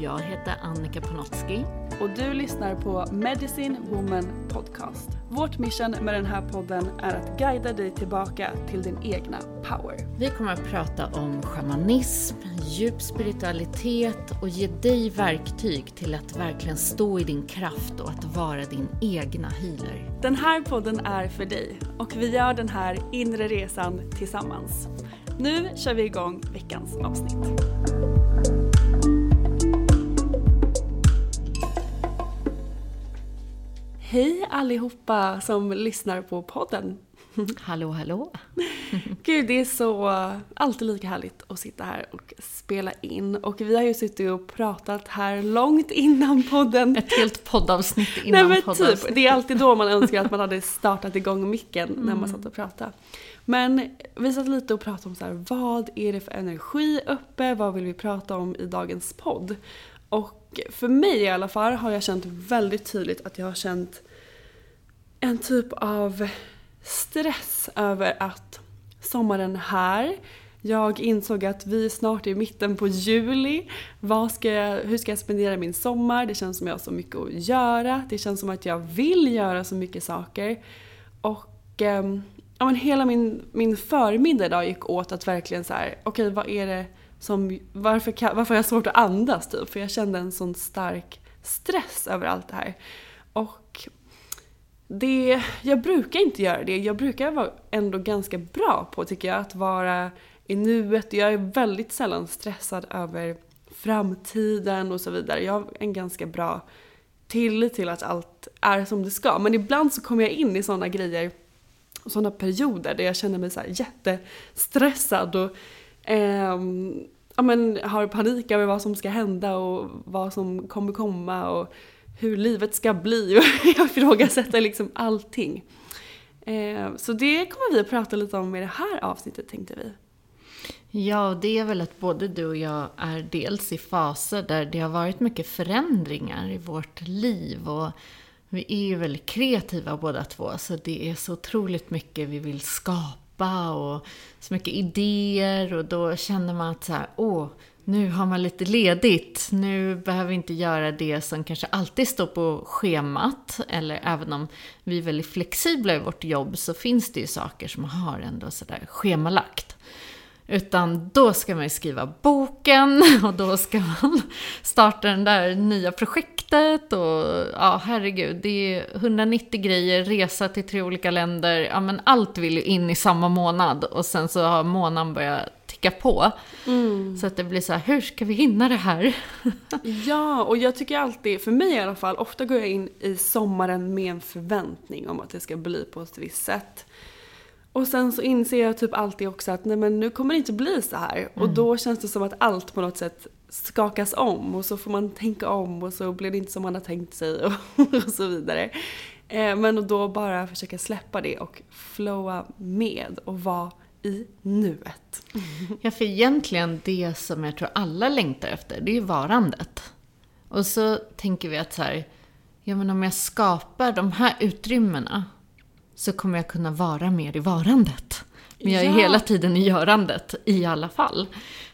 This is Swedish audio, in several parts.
Jag heter Annika Panotski. och du lyssnar på Medicine Woman Podcast. Vårt mission med den här podden är att guida dig tillbaka till din egna power. Vi kommer att prata om shamanism, djup spiritualitet och ge dig verktyg till att verkligen stå i din kraft och att vara din egna healer. Den här podden är för dig och vi gör den här inre resan tillsammans. Nu kör vi igång veckans avsnitt. Hej allihopa som lyssnar på podden. Hallå, hallå! Gud, det är så alltid lika härligt att sitta här och spela in. Och vi har ju suttit och pratat här långt innan podden. Ett helt poddavsnitt innan Nej men poddavsnitt. typ, det är alltid då man önskar att man hade startat igång micken när man satt och pratade. Men vi satt lite och pratade om så här, vad är det för energi uppe? Vad vill vi prata om i dagens podd? Och för mig i alla fall har jag känt väldigt tydligt att jag har känt en typ av stress över att sommaren är här. Jag insåg att vi snart är i mitten på juli. Vad ska jag, hur ska jag spendera min sommar? Det känns som jag har så mycket att göra. Det känns som att jag vill göra så mycket saker. Och eh, ja, men hela min, min förmiddag idag gick åt att verkligen så här, okej vad är det som, varför, kan, varför har jag svårt att andas typ? För jag kände en sån stark stress över allt det här. Och det, jag brukar inte göra det. Jag brukar vara ändå ganska bra på tycker jag att vara i nuet. Jag är väldigt sällan stressad över framtiden och så vidare. Jag har en ganska bra tillit till att allt är som det ska. Men ibland så kommer jag in i sådana grejer och sådana perioder där jag känner mig så här jättestressad och Eh, ja, men, har panik över vad som ska hända och vad som kommer komma och hur livet ska bli och jag ifrågasätter liksom allting. Eh, så det kommer vi att prata lite om i det här avsnittet tänkte vi. Ja, och det är väl att både du och jag är dels i faser där det har varit mycket förändringar i vårt liv. Och vi är ju väldigt kreativa båda två, så det är så otroligt mycket vi vill skapa och så mycket idéer. Och då känner man att så här, åh, nu har man lite ledigt. Nu behöver vi inte göra det som kanske alltid står på schemat. Eller även om vi är väldigt flexibla i vårt jobb så finns det ju saker som man har ändå sådär schemalagt. Utan då ska man ju skriva boken och då ska man starta det där nya projektet och ja, herregud, det är 190 grejer, resa till tre olika länder, ja men allt vill ju in i samma månad och sen så har månaden börjat ticka på. Så att det blir så här, hur ska vi hinna det här? Ja, och jag tycker alltid, för mig i alla fall, ofta går jag in i sommaren med en förväntning om att det ska bli på ett visst sätt. Och sen så inser jag typ alltid också att nej men nu kommer det inte bli så här. Och då känns det som att allt på något sätt skakas om och så får man tänka om och så blir det inte som man har tänkt sig och, och så vidare. Eh, men då bara försöka släppa det och flowa med och vara i nuet. Ja, för egentligen det som jag tror alla längtar efter, det är ju varandet. Och så tänker vi att så här, ja men om jag skapar de här utrymmena så kommer jag kunna vara mer i varandet. Men jag är Ja. hela tiden i görandet i alla fall.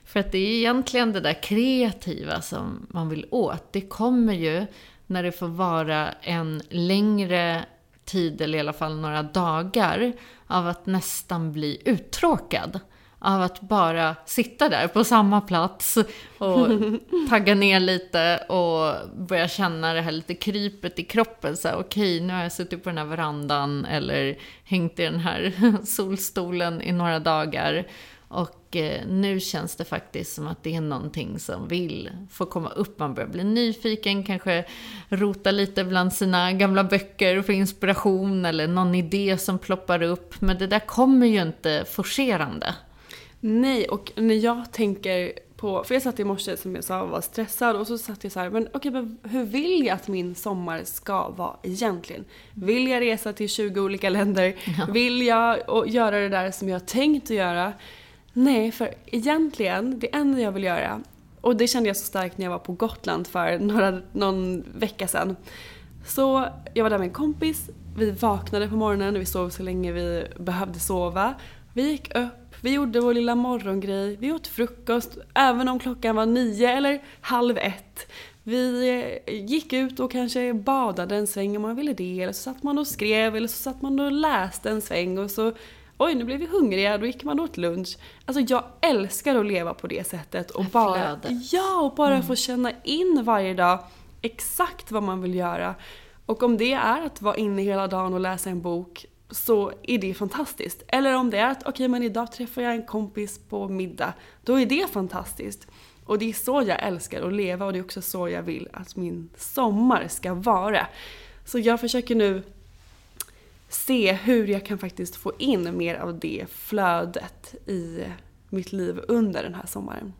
För att det är egentligen det där kreativa som man vill åt. Det kommer ju när det får vara en längre tid, eller i alla fall några dagar, av att nästan bli uttråkad. Av att bara sitta där på samma plats och tagga ner lite och börja känna det här lite krypet i kroppen. Så här, okej, nu har jag suttit på den här verandan eller hängt i den här solstolen i några dagar. Och eh, nu känns det faktiskt som att det är någonting som vill få komma upp. Man börjar bli nyfiken, kanske rota lite bland sina gamla böcker få inspiration eller någon idé som ploppar upp. Men det där kommer ju inte forcerande. Nej, och när jag tänker på, för jag satt i morse som jag sa och var stressad och så satt jag så här, men okej men hur vill jag att min sommar ska vara egentligen? Vill jag resa till 20 olika länder? Vill jag och göra det där som jag har tänkt att göra? Nej, för egentligen, det enda jag vill göra, och det kände jag så starkt när jag var på Gotland för några, någon vecka sedan. Så jag var där med en kompis, vi vaknade på morgonen, vi sov så länge vi behövde sova. Vi gick upp, vi gjorde vår lilla morgongrej, vi åt frukost, även om klockan var nio eller halv ett. Vi eh, gick ut och kanske badade en sväng om man ville det, eller så satt man och skrev, eller så satt man och läste en sväng och så Oj, nu blev vi hungriga, då gick man åt lunch. Alltså jag älskar att leva på det sättet och bara, ja, och bara få känna in varje dag exakt vad man vill göra. Och om det är att vara inne hela dagen och läsa en bok så är det fantastiskt. Eller om det är att okej men idag träffar jag en kompis på middag, då är det fantastiskt. Och det är så jag älskar att leva och det är också så jag vill att min sommar ska vara. Så jag försöker nu se hur jag kan faktiskt få in mer av det flödet i mitt liv under den här sommaren.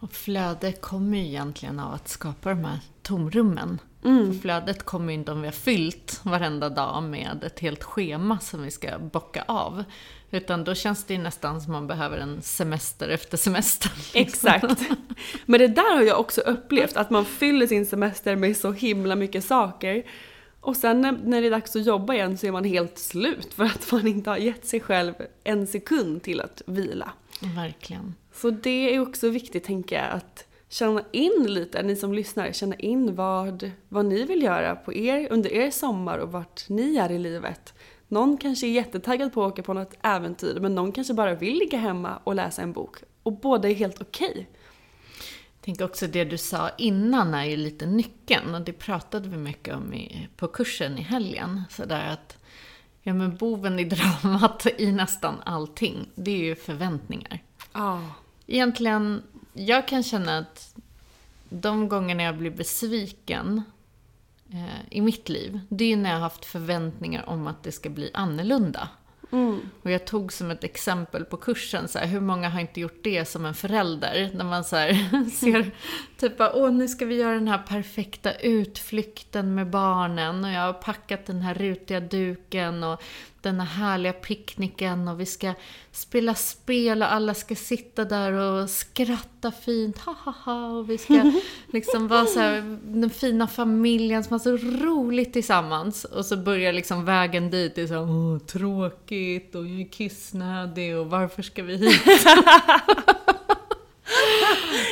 Och flöde kommer ju egentligen av att skapa de här tomrummen. Mm. Flödet kommer ju inte om vi har fyllt varenda dag med ett helt schema som vi ska bocka av. Utan då känns det ju nästan som man behöver en semester efter semester. Exakt. Men det där har jag också upplevt, att man fyller sin semester med så himla mycket saker. Och sen när, när det är dags att jobba igen så är man helt slut för att man inte har gett sig själv en sekund till att vila. Verkligen. Så det är också viktigt, tänker jag, att känna in lite, ni som lyssnar, känna in vad, vad ni vill göra på er, under er sommar och vart ni är i livet. Någon kanske är jättetaggad på att åka på något äventyr, men någon kanske bara vill ligga hemma och läsa en bok. Och båda är helt okej. Jag tänker också det du sa innan är ju lite nyckeln och det pratade vi mycket om i, på kursen i helgen. Sådär att, ja men boven i dramat i nästan allting, det är ju förväntningar. Ja. Egentligen, jag kan känna att de gångerna jag blir besviken eh, i mitt liv, det är när jag har haft förväntningar om att det ska bli annorlunda. Och jag tog som ett exempel på kursen, så här, hur många har inte gjort det som en förälder? När man så här, ser, typ bara, åh nu ska vi göra den här perfekta utflykten med barnen. Och jag har packat den här rutiga duken och den här härliga picknicken och vi ska spela spel och alla ska sitta där och skratta fint, ha ha ha. Och vi ska liksom vara så här, den fina familjen som har så roligt tillsammans. Och så börjar liksom vägen dit, det är så åh, tråkigt och jag är kissnödig och varför ska vi hit?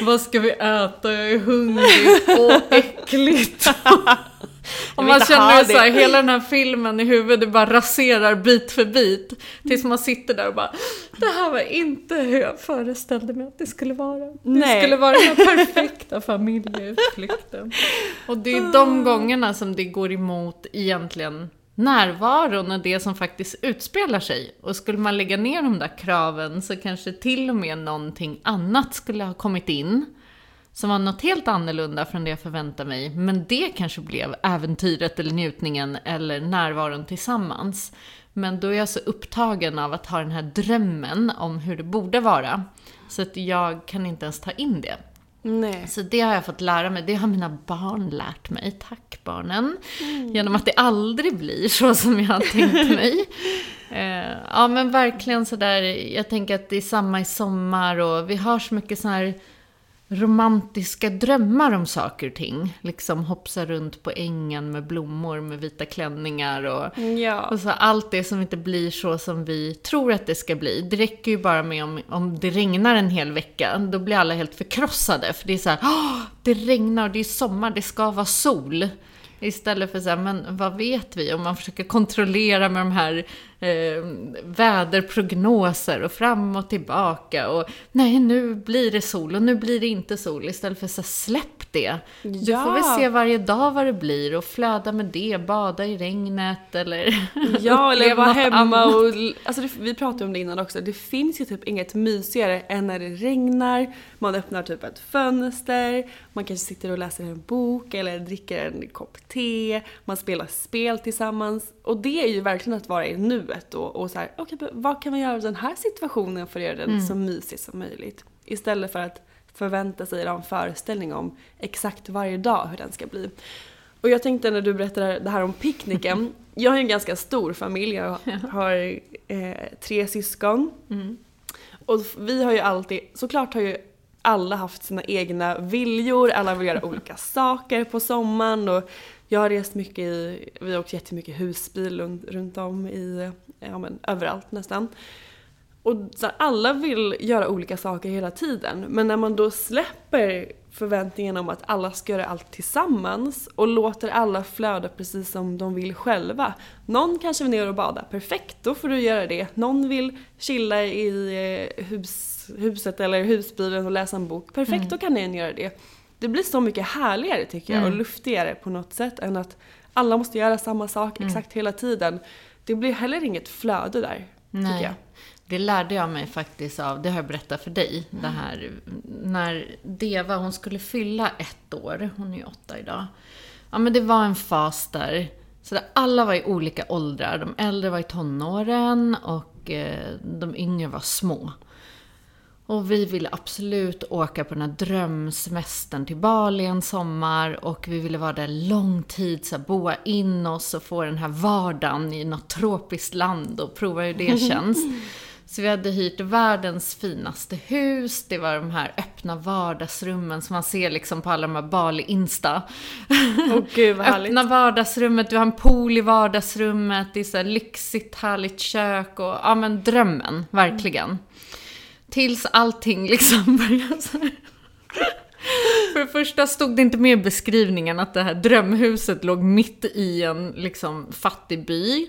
Vad ska vi äta? Jag är hungrig. Åh, äckligt. Och man känner ju så här, det. hela den här filmen i huvudet bara raserar bit för bit. Tills man sitter där och bara, det här var inte hur jag föreställde mig att det skulle vara. Det Nej. skulle vara den perfekta familjeutflykten. Och det är de gångerna som det går emot egentligen närvaron och det som faktiskt utspelar sig. Och skulle man lägga ner de där kraven så kanske till och med någonting annat skulle ha kommit in. Som var något helt annorlunda från det jag förväntade mig. Men det kanske blev äventyret eller njutningen eller närvaron tillsammans. Men då är jag så upptagen av att ha den här drömmen om hur det borde vara. Så att jag kan inte ens ta in det. Nej. Så det har jag fått lära mig. Det har mina barn lärt mig. Tack barnen. Genom att det aldrig blir så som jag har tänkt mig. Eh, ja men verkligen sådär. Jag tänker att det är samma i sommar och vi har så mycket så här romantiska drömmar om saker och ting. Liksom hopsa runt på ängen med blommor med vita klänningar och, Ja. och så allt det som inte blir så som vi tror att det ska bli. Det räcker ju bara med om, om det regnar en hel vecka. Då blir alla helt förkrossade. För det är så här, "Åh, det regnar och det är sommar, det ska vara sol. Istället för så här, men vad vet vi? Om man försöker kontrollera med de här eh, väderprognoser och fram och tillbaka. Och nej, nu blir det sol och nu blir det inte sol. Istället för så här, släpp det. Du Ja. får väl se varje dag vad det blir och flöda med det, bada i regnet eller Ja, eller vara hemma annat. och... Alltså det, vi pratade om det innan också. Det finns ju typ inget mysigare än när det regnar. Man öppnar typ ett fönster, man kanske sitter och läser en bok eller dricker en kopp te. Man spelar spel tillsammans. Och det är ju verkligen att vara i nuet och, och så här, okej, men vad kan man göra i den här situationen för att göra den Mm. så mysig som möjligt? Istället för att förvänta sig en föreställning om exakt varje dag hur den ska bli. Och jag tänkte när du berättade det här om picknicken. Jag har ju en ganska stor familj. Jag har eh, tre syskon. Mm. Och vi har ju alltid, såklart har ju alla haft sina egna viljor, alla vill göra olika saker på sommaren och jag har rest mycket i, vi har åkt jättemycket husbil runt, runt om i, ja men överallt nästan. Och så här, alla vill göra olika saker hela tiden. Men när man då släpper förväntningen om att alla ska göra allt tillsammans och låter alla flöda precis som de vill själva. Någon kanske vill ner och bada, perfekt, då får du göra det. Någon vill chilla i eh, hus, huset eller husbilen och läsa en bok, perfekt, då kan den göra det. Det blir så mycket härligare tycker jag och luftigare på något sätt än att alla måste göra samma sak exakt hela tiden. Det blir heller inget flöde där, Nej. tycker jag. Det lärde jag mig faktiskt av, det har jag berättat för dig, det här när Deva, hon skulle fylla ett år, hon är ju åtta idag. Ja men det var en fas där, så där alla var i olika åldrar. De äldre var i tonåren och eh, de yngre var små. Och vi ville absolut åka på den här drömsemestern till Bali en sommar och vi ville vara där lång tid, så här, boa in oss och få den här vardagen i något tropiskt land och prova hur det känns. Så vi hade hyrt världens finaste hus, det var de här öppna vardagsrummen som man ser liksom på alla de här Bali-insta. Åh gud vad härligt. Öppna vardagsrummet, du har en pool i vardagsrummet, det är så här lyxigt, härligt kök och ja men drömmen, verkligen. Tills allting liksom började så här. För det första stod det inte med i beskrivningen att det här drömhuset låg mitt i en liksom fattig by.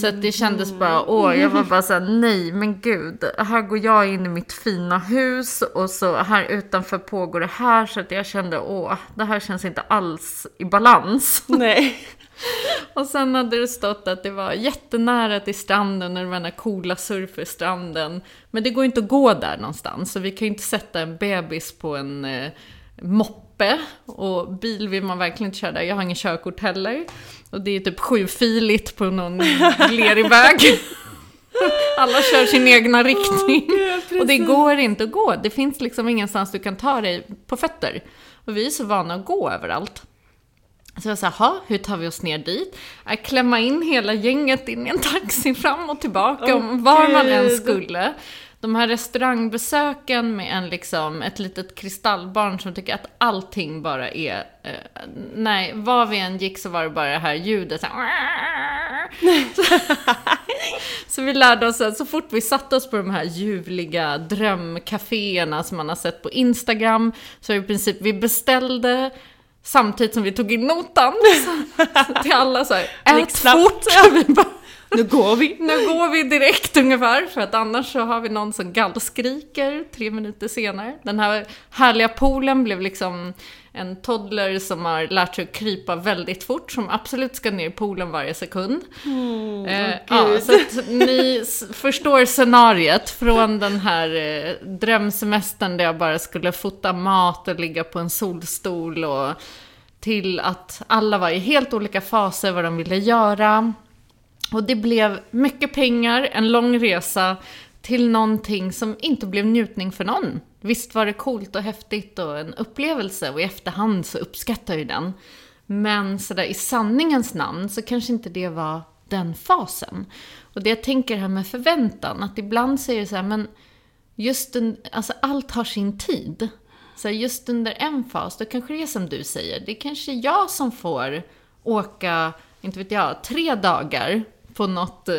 Så att det kändes bara, åh, jag var bara såhär, nej men gud, här går jag in i mitt fina hus och så här utanför pågår det här. Så att jag kände, åh, det här känns inte alls i balans. Nej. Och sen hade det stått att det var jättenära till stranden och det var den här coola surferstranden. Men det går inte att gå där någonstans, så vi kan ju inte sätta en bebis på en eh, moppe. Och bil vill man verkligen inte köra där. Jag har ingen körkort heller. Och det är typ sjufiligt på någon lerig väg. Alla kör sin egna riktning. Gud, och det går inte att gå. Det finns liksom ingenstans du kan ta dig på fötter. Och vi är så vana att gå överallt. Så jag sa, "Ha, hur tar vi oss ner dit? Att klämma in hela gänget in i en taxi fram och tillbaka, om var man än skulle. De här restaurangbesöken med en liksom, ett litet kristallbarn som tycker att allting bara är... Eh, nej, var vi än gick så var det bara det här ljudet. Så, här, så vi lärde oss att så fort vi satte oss på de här ljuvliga drömcaféerna som man har sett på Instagram, så i princip vi beställde samtidigt som vi tog in notan. Så, så till alla så här, ät fort! Vi bara, Nu går vi. nu går vi direkt ungefär, för att annars så har vi någon som gallskriker tre minuter senare. Den här härliga poolen blev liksom en toddler som har lärt sig att krypa väldigt fort, som absolut ska ner i poolen varje sekund. eh, ja, så att ni förstår scenariet från den här eh, drömsemestern där jag bara skulle fota mat och ligga på en solstol och till att alla var i helt olika faser vad de ville göra. Och det blev mycket pengar, en lång resa till någonting som inte blev njutning för någon. Visst var det coolt och häftigt och en upplevelse och i efterhand så uppskattar ju den. Men sådär i sanningens namn så kanske inte det var den fasen. Och det jag tänker här med förväntan, att ibland så är det så här, men just en, alltså allt har sin tid. Så just under en fas, då kanske det är som du säger, det är kanske jag som får åka, inte vet jag, tre dagar på något eh,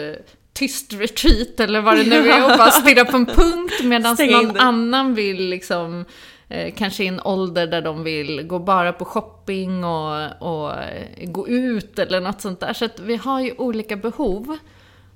tyst retreat eller vad det nu är och bara stirra på en punkt medan någon annan vill liksom eh, kanske i en ålder där de vill gå bara på shopping och, och eh, gå ut eller något sånt där. Så att vi har ju olika behov.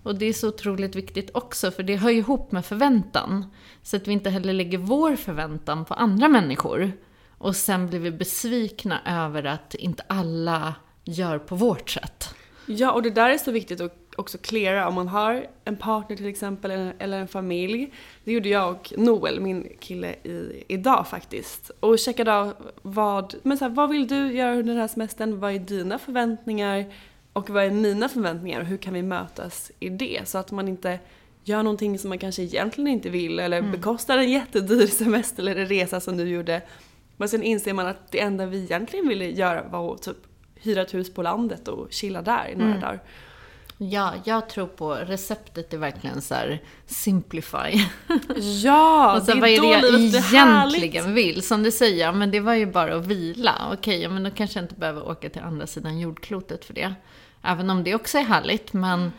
Och det är så otroligt viktigt också, för det hör ihop med förväntan. Så att vi inte heller lägger vår förväntan på andra människor. Och sen blir vi besvikna över att inte alla gör på vårt sätt. Ja, och det där är så viktigt att också cleara om man har en partner till exempel eller en familj. Det gjorde jag och Noel, min kille, i, idag faktiskt. Och checkade av vad, men så här, vad vill du göra under den här semestern? Vad är dina förväntningar? Och vad är mina förväntningar? Och hur kan vi mötas i det? Så att man inte gör någonting som man kanske egentligen inte vill eller mm. bekostar en jättedyr semester eller resa som du gjorde. Men sen inser man att det enda vi egentligen ville göra var att typ hyra ett hus på landet och chilla där i några mm. dagar. Ja, jag tror på receptet är verkligen så här, simplify. Ja, och sen, vad är det jag egentligen härligt. vill? Som du säger, men det var ju bara att vila. Okej, men då kanske jag inte behöver åka till andra sidan jordklotet för det. Även om det också är härligt, men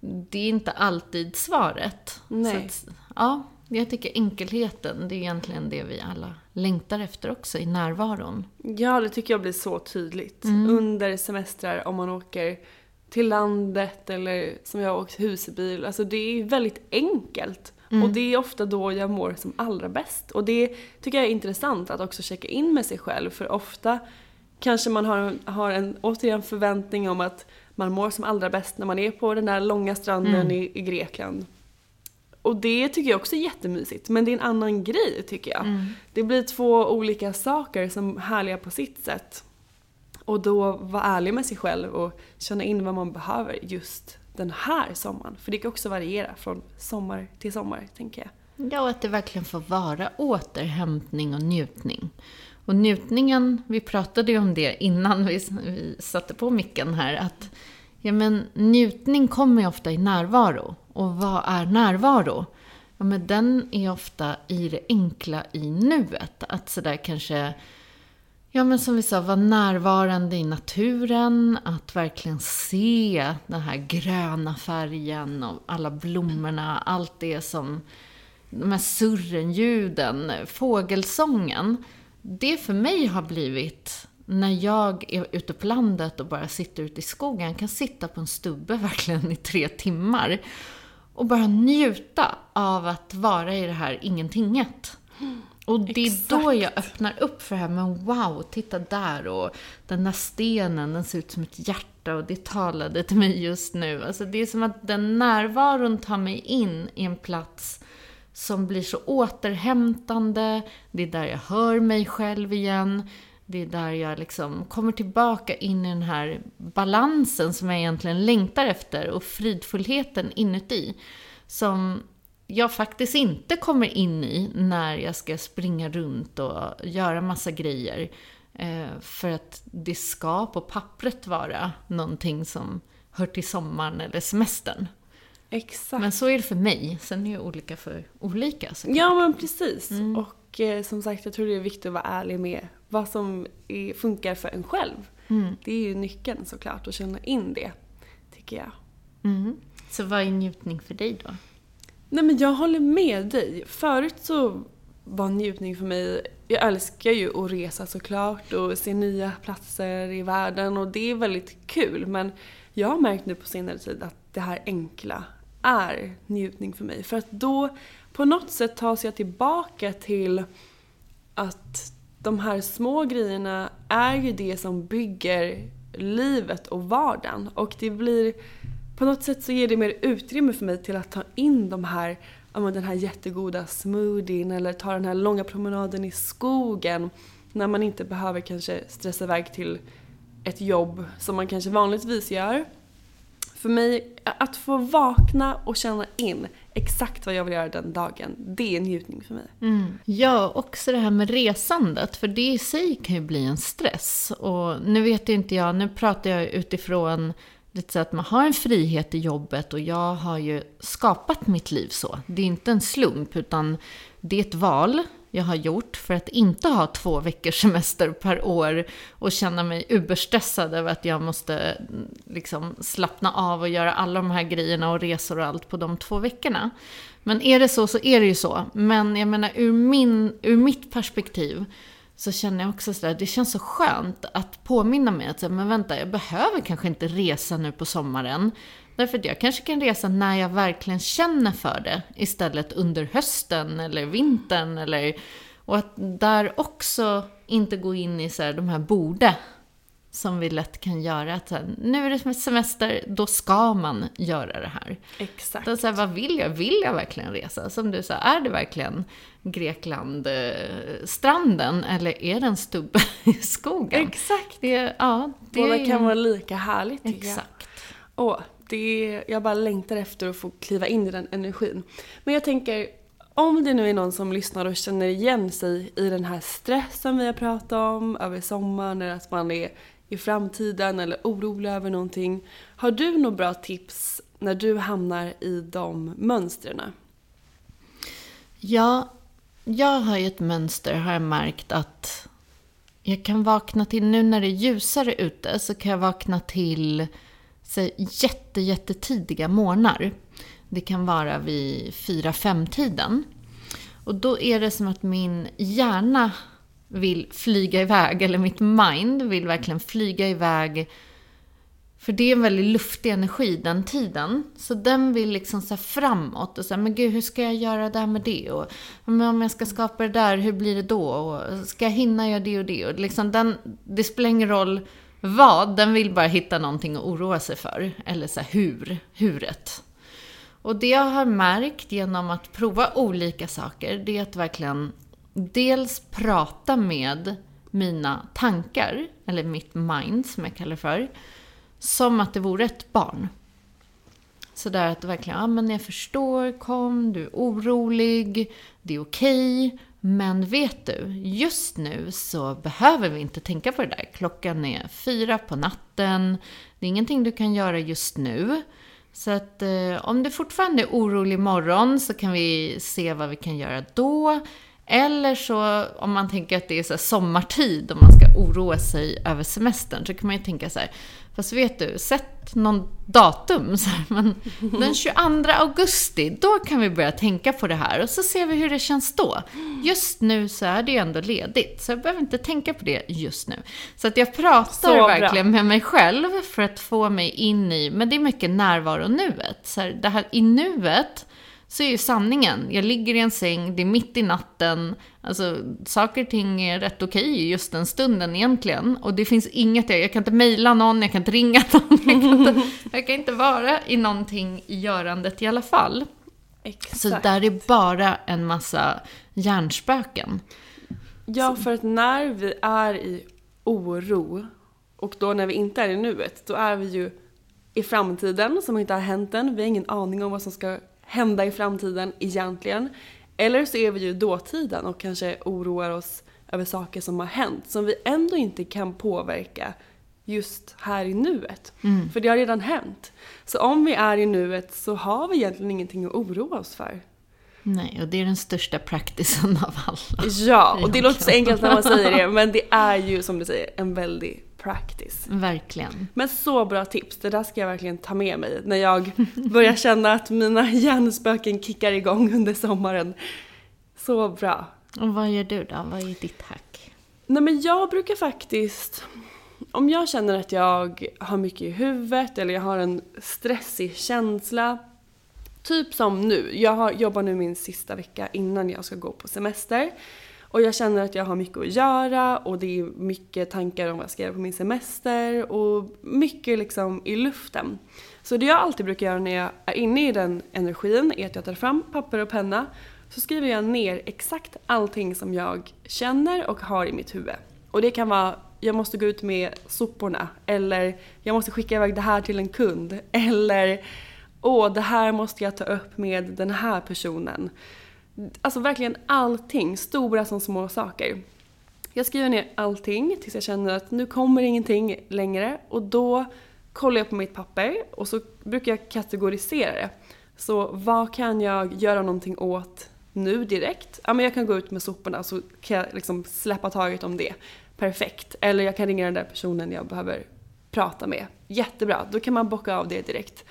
det är inte alltid svaret. Nej. Att, ja, jag tycker enkelheten, det är egentligen det vi alla längtar efter också i närvaron. Ja, det tycker jag blir så tydligt. Mm. Under semestrar, om man åker till landet eller som jag har åkt husbil. Alltså det är väldigt enkelt. Mm. Och det är ofta då jag mår som allra bäst. Och det tycker jag är intressant att också checka in med sig själv. För ofta kanske man har, har en återigen förväntning om att man mår som allra bäst när man är på den där långa stranden mm. i, i, Grekland. Och det tycker jag också är jättemysigt. Men det är en annan grej tycker jag. Mm. Det blir två olika saker som är härliga på sitt sätt. Och då vara ärlig med sig själv och känna in vad man behöver just den här sommaren. För det kan också variera från sommar till sommar, tänker jag. Ja, och att det verkligen får vara återhämtning och njutning. Och njutningen, vi pratade ju om det innan vi, vi satte på micken här, att ja, men njutning kommer ju ofta i närvaro. Och vad är närvaro? Ja, men den är ofta i det enkla i nuet. Att sådär kanske Ja, men som vi sa, vara närvarande i naturen, att verkligen se den här gröna färgen och alla blommorna, allt det som, de här surrenljuden, fågelsången. Det för mig har blivit, när jag är ute på landet och bara sitter ute i skogen, kan sitta på en stubbe verkligen i tre timmar och bara njuta av att vara i det här ingentinget. Mm. Och det är Exakt. då jag öppnar upp för det här, men wow, titta där och den där stenen, den ser ut som ett hjärta och det talade till mig just nu. Alltså det är som att den närvaron tar mig in i en plats som blir så återhämtande, det är där jag hör mig själv igen, det är där jag liksom kommer tillbaka in i den här balansen som jag egentligen längtar efter och fridfullheten inuti. Som jag faktiskt inte kommer in i när jag ska springa runt och göra massa grejer. Eh, för att det ska på pappret vara någonting som hör till sommaren eller semestern. Exakt. Men så är det för mig. Sen är det olika för olika såklart. Ja men precis. Mm. Och eh, som sagt, jag tror det är viktigt att vara ärlig med vad som är, funkar för en själv. Mm. Det är ju nyckeln såklart, att känna in det. Tycker jag. Mm. Så vad är njutning för dig då? Nej men jag håller med dig. Förut så var njutning för mig, jag älskar ju att resa såklart och se nya platser i världen och det är väldigt kul men jag har märkt nu på senare tid att det här enkla är njutning för mig. För att då på något sätt tas jag tillbaka till att de här små grejerna är ju det som bygger livet och vardagen. Och det blir på något sätt så ger det mer utrymme för mig till att ta in de här, den här jättegoda smoothien eller ta den här långa promenaden i skogen när man inte behöver kanske stressa iväg till ett jobb som man kanske vanligtvis gör. För mig, att få vakna och känna in exakt vad jag vill göra den dagen. Det är njutning för mig. Mm. Ja, också det här med resandet, för det i sig kan ju bli en stress. Och nu vet ju inte jag, nu pratar jag utifrån lite så att man har en frihet i jobbet och jag har ju skapat mitt liv så. Det är inte en slump, utan det är ett val jag har gjort för att inte ha två veckors semester per år och känna mig uberstressad över att jag måste mm, liksom slappna av och göra alla de här grejerna och resor och allt på de två veckorna. Men är det så så är det ju så. Men jag menar ur, min, ur mitt perspektiv så känner jag också sådär, det känns så skönt att påminna mig att men vänta, jag behöver kanske inte resa nu på sommaren. Därför att jag kanske kan resa när jag verkligen känner för det istället under hösten eller vintern eller och att där också inte gå in i så här, de här borde som vi lätt kan göra. Att här, nu är det semester, då ska man göra det här. Exakt. Då, så här, vad vill jag? Vill jag verkligen resa? Som du sa, är det verkligen Grekland, eh, stranden eller är det en stubbe i skogen? Exakt. Det, ja, det Båda kan vara lika härligt tycker jag. Exakt. Åh, det är, jag bara längtar efter att få kliva in i den energin. Men jag tänker, om det nu är någon som lyssnar och känner igen sig i den här stressen vi har pratat om över sommaren, eller att man är i framtiden eller orolig över någonting. Har du några bra tips när du hamnar i de mönstren? Ja, jag har ju ett mönster, har jag märkt att jag kan vakna till, nu när det är ljusare ute, så kan jag vakna till säg, jätte, jättetidiga morgnar. Det kan vara vid 4-5 tiden. Och då är det som att min hjärna vill flyga iväg, eller mitt mind vill verkligen flyga iväg för det är en väldigt luftig energi den tiden. Så den vill liksom så framåt och säga, men gud hur ska jag göra det här med det? Och men om jag ska skapa det där, hur blir det då? Och ska jag hinna göra det och det? Och liksom den, det spelar ingen roll vad, den vill bara hitta någonting att oroa sig för. Eller så här, hur, huret. Och det jag har märkt genom att prova olika saker, det är att verkligen dels prata med mina tankar, eller mitt mind som jag kallar det för, som att det vore ett barn. Så där att verkligen, ja men jag förstår, kom, du är orolig, det är okej. Men vet du, just nu så behöver vi inte tänka på det där. Klockan är fyra på natten, det är ingenting du kan göra just nu. Så att eh, om du fortfarande är orolig imorgon så kan vi se vad vi kan göra då. Eller så om man tänker att det är så sommartid och man ska oroa sig över semestern så kan man ju tänka så här, fast vet du, sätt någon datum så här, men den 22 augusti, då kan vi börja tänka på det här och så ser vi hur det känns då. Just nu så är det ju ändå ledigt, så jag behöver inte tänka på det just nu. Så att jag pratar verkligen med mig själv för att få mig in i, men det är mycket närvaro nuet. Så här, det här i nuet så är ju sanningen, jag ligger i en säng, det är mitt i natten, alltså saker och ting är rätt okej i just den stunden egentligen. Och det finns inget, jag kan inte mejla någon, jag kan inte ringa någon, jag kan inte, jag kan inte vara i någonting i görandet i alla fall. Exakt. Så där är bara en massa hjärnspöken. Ja, för att när vi är i oro och då när vi inte är i nuet, då är vi ju i framtiden som inte har hänt än. Vi har ingen aning om vad som ska hända i framtiden egentligen. Eller så är vi ju dåtiden och kanske oroar oss över saker som har hänt som vi ändå inte kan påverka just här i nuet. För det har redan hänt. Så om vi är i nuet så har vi egentligen ingenting att oroa oss för. Nej, och det är den största practicen av alla. Ja, och det låter så enkelt när man säger det, men det är ju som du säger en väldig practice. Verkligen. Men så bra tips, det där ska jag verkligen ta med mig när jag börjar känna att mina hjärnspöken kickar igång under sommaren. Så bra. Och vad gör du då? Vad är ditt hack? Nej men jag brukar faktiskt, om jag känner att jag har mycket i huvudet eller jag har en stressig känsla, typ som nu, jag har, jobbar nu min sista vecka innan jag ska gå på semester. Och jag känner att jag har mycket att göra och det är mycket tankar om vad jag ska göra på min semester och mycket liksom i luften. Så det jag alltid brukar göra när jag är inne i den energin är att jag tar fram papper och penna så skriver jag ner exakt allting som jag känner och har i mitt huvud. Och det kan vara jag måste gå ut med soporna eller jag måste skicka iväg det här till en kund eller åh det här måste jag ta upp med den här personen. Alltså verkligen allting, stora som små saker. Jag skriver ner allting tills jag känner att nu kommer ingenting längre och då kollar jag på mitt papper och så brukar jag kategorisera det. Så vad kan jag göra någonting åt nu direkt? Ja men jag kan gå ut med soporna så kan jag liksom släppa taget om det. Perfekt. Eller jag kan ringa den där personen jag behöver prata med. Jättebra, då kan man bocka av det direkt.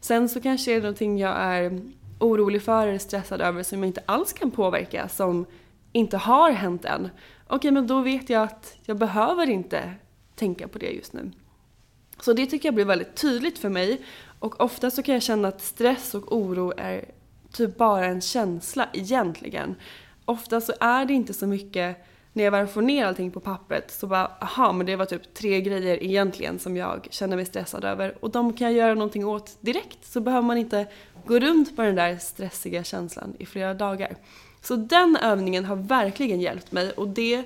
Sen så kanske det är någonting jag är orolig för eller stressad över som jag inte alls kan påverka, som inte har hänt än. Okej, men då vet jag att jag behöver inte tänka på det just nu. Så det tycker jag blir väldigt tydligt för mig. Och ofta så kan jag känna att stress och oro är typ bara en känsla egentligen. Ofta så är det inte så mycket, när jag väl får ner allting på pappret så bara aha men det var typ tre grejer egentligen som jag känner mig stressad över och de kan jag göra någonting åt direkt så behöver man inte gå runt på den där stressiga känslan i flera dagar. Så den övningen har verkligen hjälpt mig och det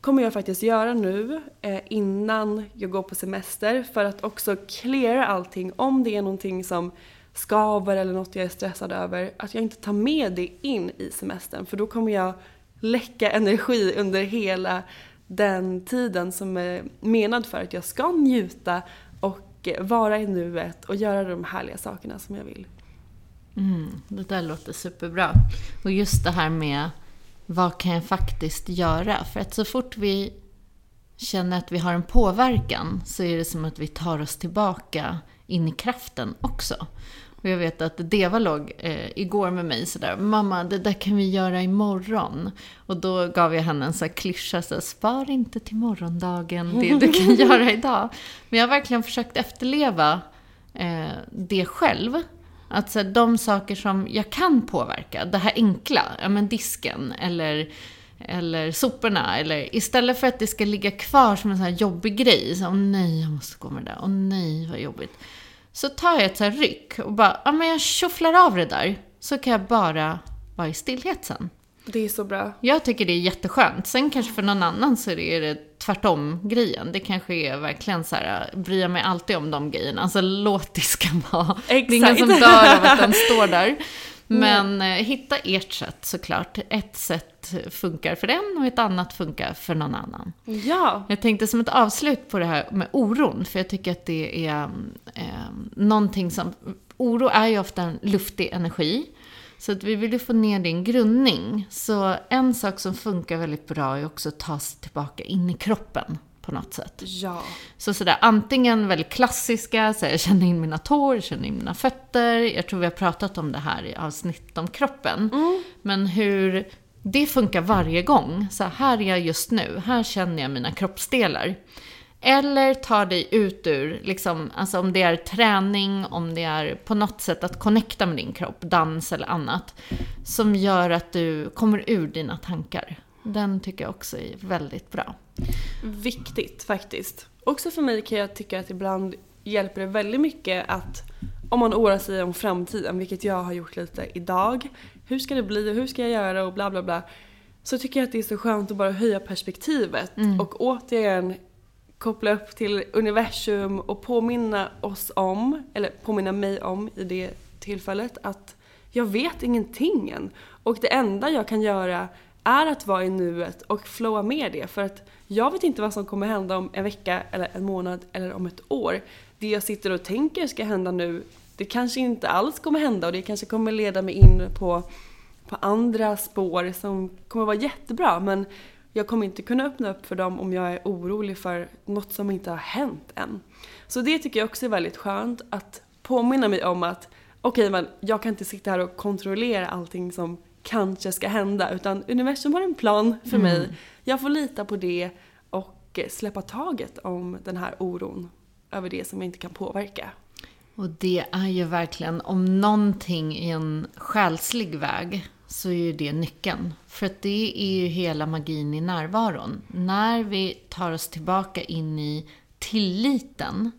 kommer jag faktiskt göra nu eh, innan jag går på semester för att också cleara allting om det är någonting som skaver eller något jag är stressad över. Att jag inte tar med det in i semestern för då kommer jag läcka energi under hela den tiden som är menad för att jag ska njuta och eh, vara i nuet och göra de härliga sakerna som jag vill. Mm, det där låter superbra. Och just det här med vad kan jag faktiskt göra? För att så fort vi känner att vi har en påverkan så är det som att vi tar oss tillbaka in i kraften också. Och jag vet att Deva låg eh, igår med mig sådär, mamma det där kan vi göra imorgon. Och då gav jag henne en sån här klyscha, så spar inte till morgondagen det du kan göra idag. Men jag har verkligen försökt efterleva eh, det själv. Att så de saker som jag kan påverka, det här enkla, ja men disken eller, eller soporna. Eller, istället för att det ska ligga kvar som en sån här jobbig grej. Så, åh nej, jag måste gå med det där. Åh nej, vad jobbigt. Så tar jag ett så här ryck och bara, ja men jag tjofflar av det där. Så kan jag bara vara i stillhet sen. Det är så bra. Jag tycker det är jätteskönt. Sen kanske för någon annan så är det tvärtom-grejen. Det kanske är verkligen så här, bryr jag mig alltid om de grejerna. Alltså låt disken vara. Exakt. Det är ingen som dör av att den står där. Men eh, hitta ert sätt såklart. Ett sätt funkar för den och ett annat funkar för någon annan. Ja. Jag tänkte som ett avslut på det här med oron, för jag tycker att det är eh, någonting som... Oro är ju ofta en luftig energi. Så att vi vill ju få ner din grundning. Så en sak som funkar väldigt bra är också att ta sig tillbaka in i kroppen på något sätt. Ja. Så sådär, antingen väldigt klassiska, så jag känner in mina tår, jag känner in mina fötter. Jag tror vi har pratat om det här i avsnitt om kroppen. Mm. Men hur det funkar varje gång. Så här är jag just nu, här känner jag mina kroppsdelar. Eller ta dig ut ur, liksom, alltså om det är träning, om det är på något sätt att connecta med din kropp, dans eller annat, som gör att du kommer ur dina tankar. Den tycker jag också är väldigt bra. Viktigt faktiskt. Också för mig kan jag tycka att ibland hjälper det väldigt mycket att om man oroar sig om framtiden, vilket jag har gjort lite idag. Hur ska det bli och hur ska jag göra och bla bla bla. Så tycker jag att det är så skönt att bara höja perspektivet mm. och återigen koppla upp till universum och påminna oss om, eller påminna mig om i det tillfället att jag vet ingenting än. Och det enda jag kan göra är att vara i nuet och flowa med det. För att jag vet inte vad som kommer hända om en vecka, eller en månad eller om ett år. Det jag sitter och tänker ska hända nu, det kanske inte alls kommer hända och det kanske kommer leda mig in på, på andra spår som kommer vara jättebra. Men jag kommer inte kunna öppna upp för dem om jag är orolig för något som inte har hänt än. Så det tycker jag också är väldigt skönt att påminna mig om att okej okay, men jag kan inte sitta här och kontrollera allting som kanske ska hända utan universum har en plan för mm. mig. Jag får lita på det och släppa taget om den här oron över det som jag inte kan påverka. Och det är ju verkligen, om någonting i en själslig väg, så är ju det nyckeln. För att det är ju hela magin i närvaron. När vi tar oss tillbaka in i tilliten,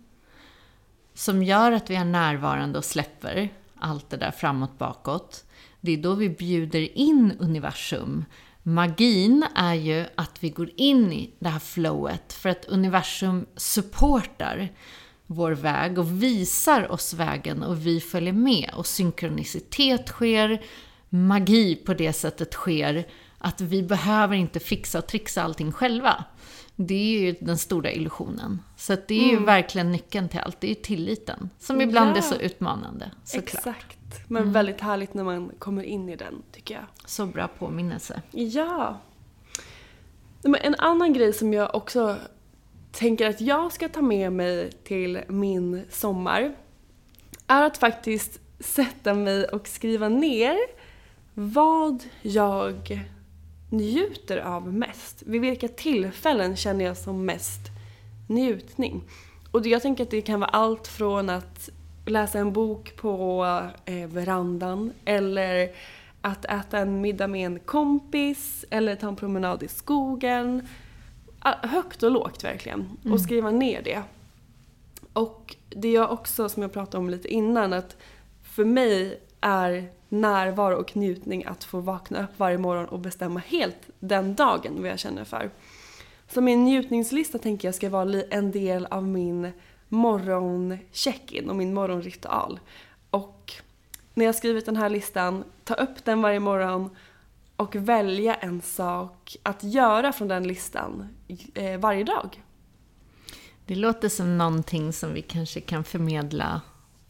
som gör att vi är närvarande och släpper allt det där framåt, bakåt, det är då vi bjuder in universum. Magin är ju att vi går in i det här flowet för att universum supportar vår väg och visar oss vägen och vi följer med. Och synkronicitet sker, magi på det sättet sker att vi behöver inte fixa och trixa allting själva. Det är ju den stora illusionen. Så det är ju mm. verkligen nyckeln till allt. Det är ju tilliten. Som ibland ja. är så utmanande, såklart. Exakt. Men mm. väldigt härligt när man kommer in i den, tycker jag. Så bra påminnelse. Ja. Men en annan grej som jag också tänker att jag ska ta med mig till min sommar är att faktiskt sätta mig och skriva ner vad jag njuter av mest. Vid vilka tillfällen känner jag som mest njutning? Och jag tänker att det kan vara allt från att läsa en bok på eh, verandan eller att äta en middag med en kompis eller ta en promenad i skogen. Högt och lågt verkligen. Mm. Och skriva ner det. Och det jag också, som jag pratade om lite innan, att för mig är närvaro och njutning att få vakna upp varje morgon och bestämma helt den dagen vad jag känner för. Så min njutningslista tänker jag ska vara en del av min morgoncheck-in och min morgonritual. Och när jag skrivit den här listan, ta upp den varje morgon och välja en sak att göra från den listan eh, varje dag. Det låter som någonting som vi kanske kan förmedla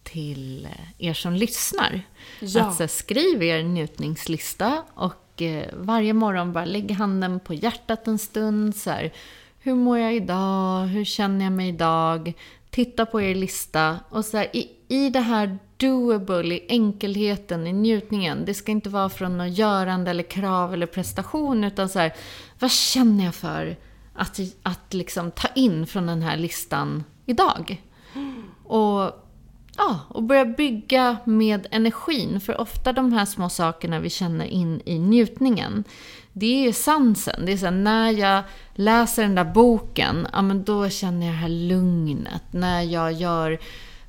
till er som lyssnar. Ja. Att så, skriv er njutningslista och eh, varje morgon bara lägg handen på hjärtat en stund. Så här, hur mår jag idag? Hur känner jag mig idag? Titta på er lista och så här, i, i det här doable, i enkelheten, i njutningen. Det ska inte vara från något görande eller krav eller prestation utan så här, vad känner jag för att, att liksom ta in från den här listan idag? Och Ja, och börja bygga med energin. För ofta de här små sakerna vi känner in i njutningen, det är ju sansen. Det är så här, när jag läser den där boken, ja men då känner jag det här lugnet. När jag gör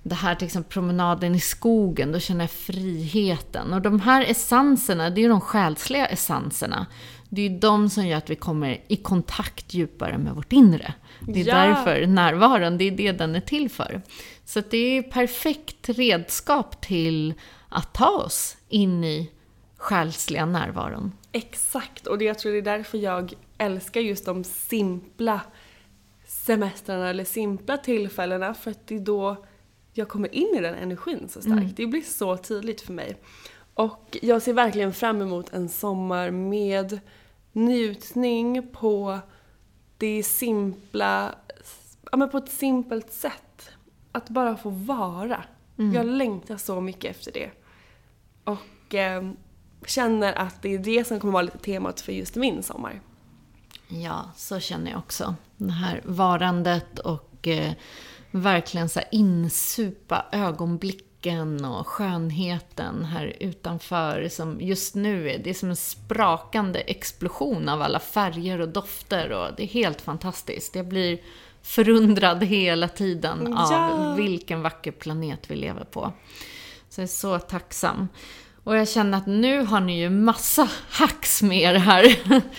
det här till exempel promenaden i skogen, då känner jag friheten. Och de här essenserna, det är ju de själsliga essenserna. Det är ju de som gör att vi kommer i kontakt djupare med vårt inre. Det är ja. därför närvaron, det är det den är till för. Så det är perfekt redskap till att ta oss in i själsliga närvaron. Exakt, och det, jag tror det är därför jag älskar just de simpla semestrarna eller simpla tillfällena för att det är då jag kommer in i den energin så starkt. Mm. Det blir så tydligt för mig. Och jag ser verkligen fram emot en sommar med njutning på det simpla, ja men på ett simpelt sätt. Att bara få vara. Mm. Jag längtar så mycket efter det. Och eh, känner att det är det som kommer vara lite temat för just min sommar. Ja, så känner jag också. Det här varandet och eh, verkligen så insupa ögonblicken och skönheten här utanför. Som just nu är, det är som en sprakande explosion av alla färger och dofter och det är helt fantastiskt. Jag blir förundrad hela tiden ja. av vilken vacker planet vi lever på. Så jag är så tacksam. Och jag känner att nu har ni ju massa hacks med er här.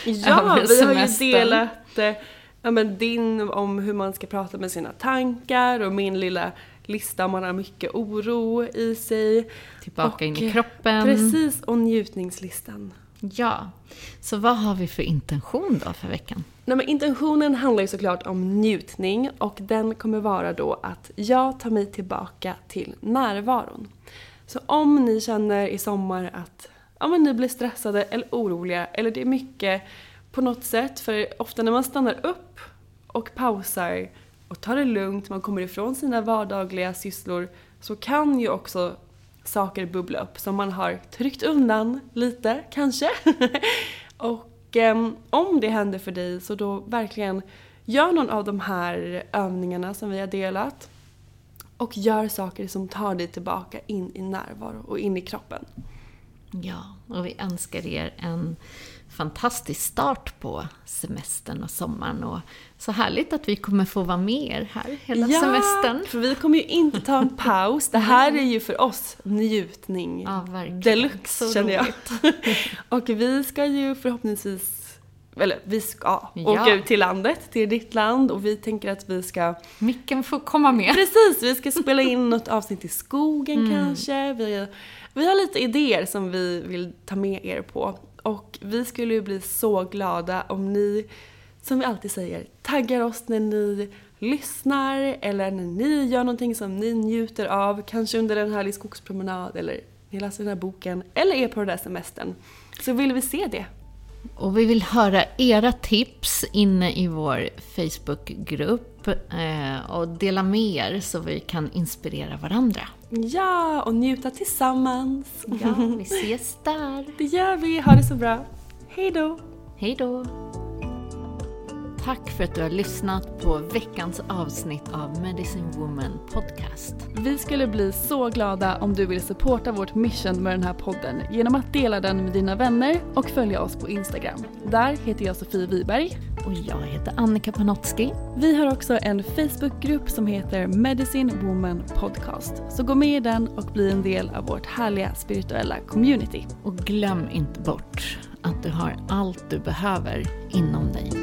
Ja, vi har ju delat eh, ja, men din om hur man ska prata med sina tankar och min lilla lista om man har mycket oro i sig. Tillbaka och, in i kroppen. Precis, och njutningslistan. Ja. Så vad har vi för intention då för veckan? Nej, men intentionen handlar ju såklart om njutning och den kommer vara då att jag tar mig tillbaka till närvaron. Så om ni känner i sommar att ja, men ni blir stressade eller oroliga eller det är mycket på något sätt, för ofta när man stannar upp och pausar och tar det lugnt, man kommer ifrån sina vardagliga sysslor, så kan ju också saker bubbla upp som man har tryckt undan lite, kanske. och eh, om det händer för dig, så då verkligen gör någon av de här övningarna som vi har delat och gör saker som tar dig tillbaka in i närvaro och in i kroppen. Ja, och vi önskar er en fantastisk start på semestern och sommaren. Och så härligt att vi kommer få vara med er här hela ja, semestern. för vi kommer ju inte ta en paus. Det här är ju för oss njutning ja, deluxe, så känner jag. och vi ska ju förhoppningsvis eller vi ska Ja. åka ut till landet, till ditt land och vi tänker att vi ska Micken får komma med. Precis, vi ska spela in något avsnitt i skogen kanske. Vi, vi har lite idéer som vi vill ta med er på. Och vi skulle ju bli så glada om ni, som vi alltid säger, taggar oss när ni lyssnar eller när ni gör någonting som ni njuter av. Kanske under en härlig skogspromenad eller ni läser den här boken eller är på den där semestern. Så vill vi se det. Och vi vill höra era tips inne i vår Facebookgrupp eh, och dela med er så vi kan inspirera varandra. Ja, och njuta tillsammans. Ja, vi ses där. Det gör vi. Ha det så bra. Hej då! Hej då! Tack för att du har lyssnat på veckans avsnitt av Medicine Woman Podcast. Vi skulle bli så glada om du vill supporta vårt mission med den här podden genom att dela den med dina vänner och följa oss på Instagram. Där heter jag Sofie Wiberg. Och jag heter Annika Panotski. Vi har också en Facebookgrupp som heter Medicine Woman Podcast. Så gå med i den och bli en del av vårt härliga spirituella community. Och glöm inte bort att du har allt du behöver inom dig.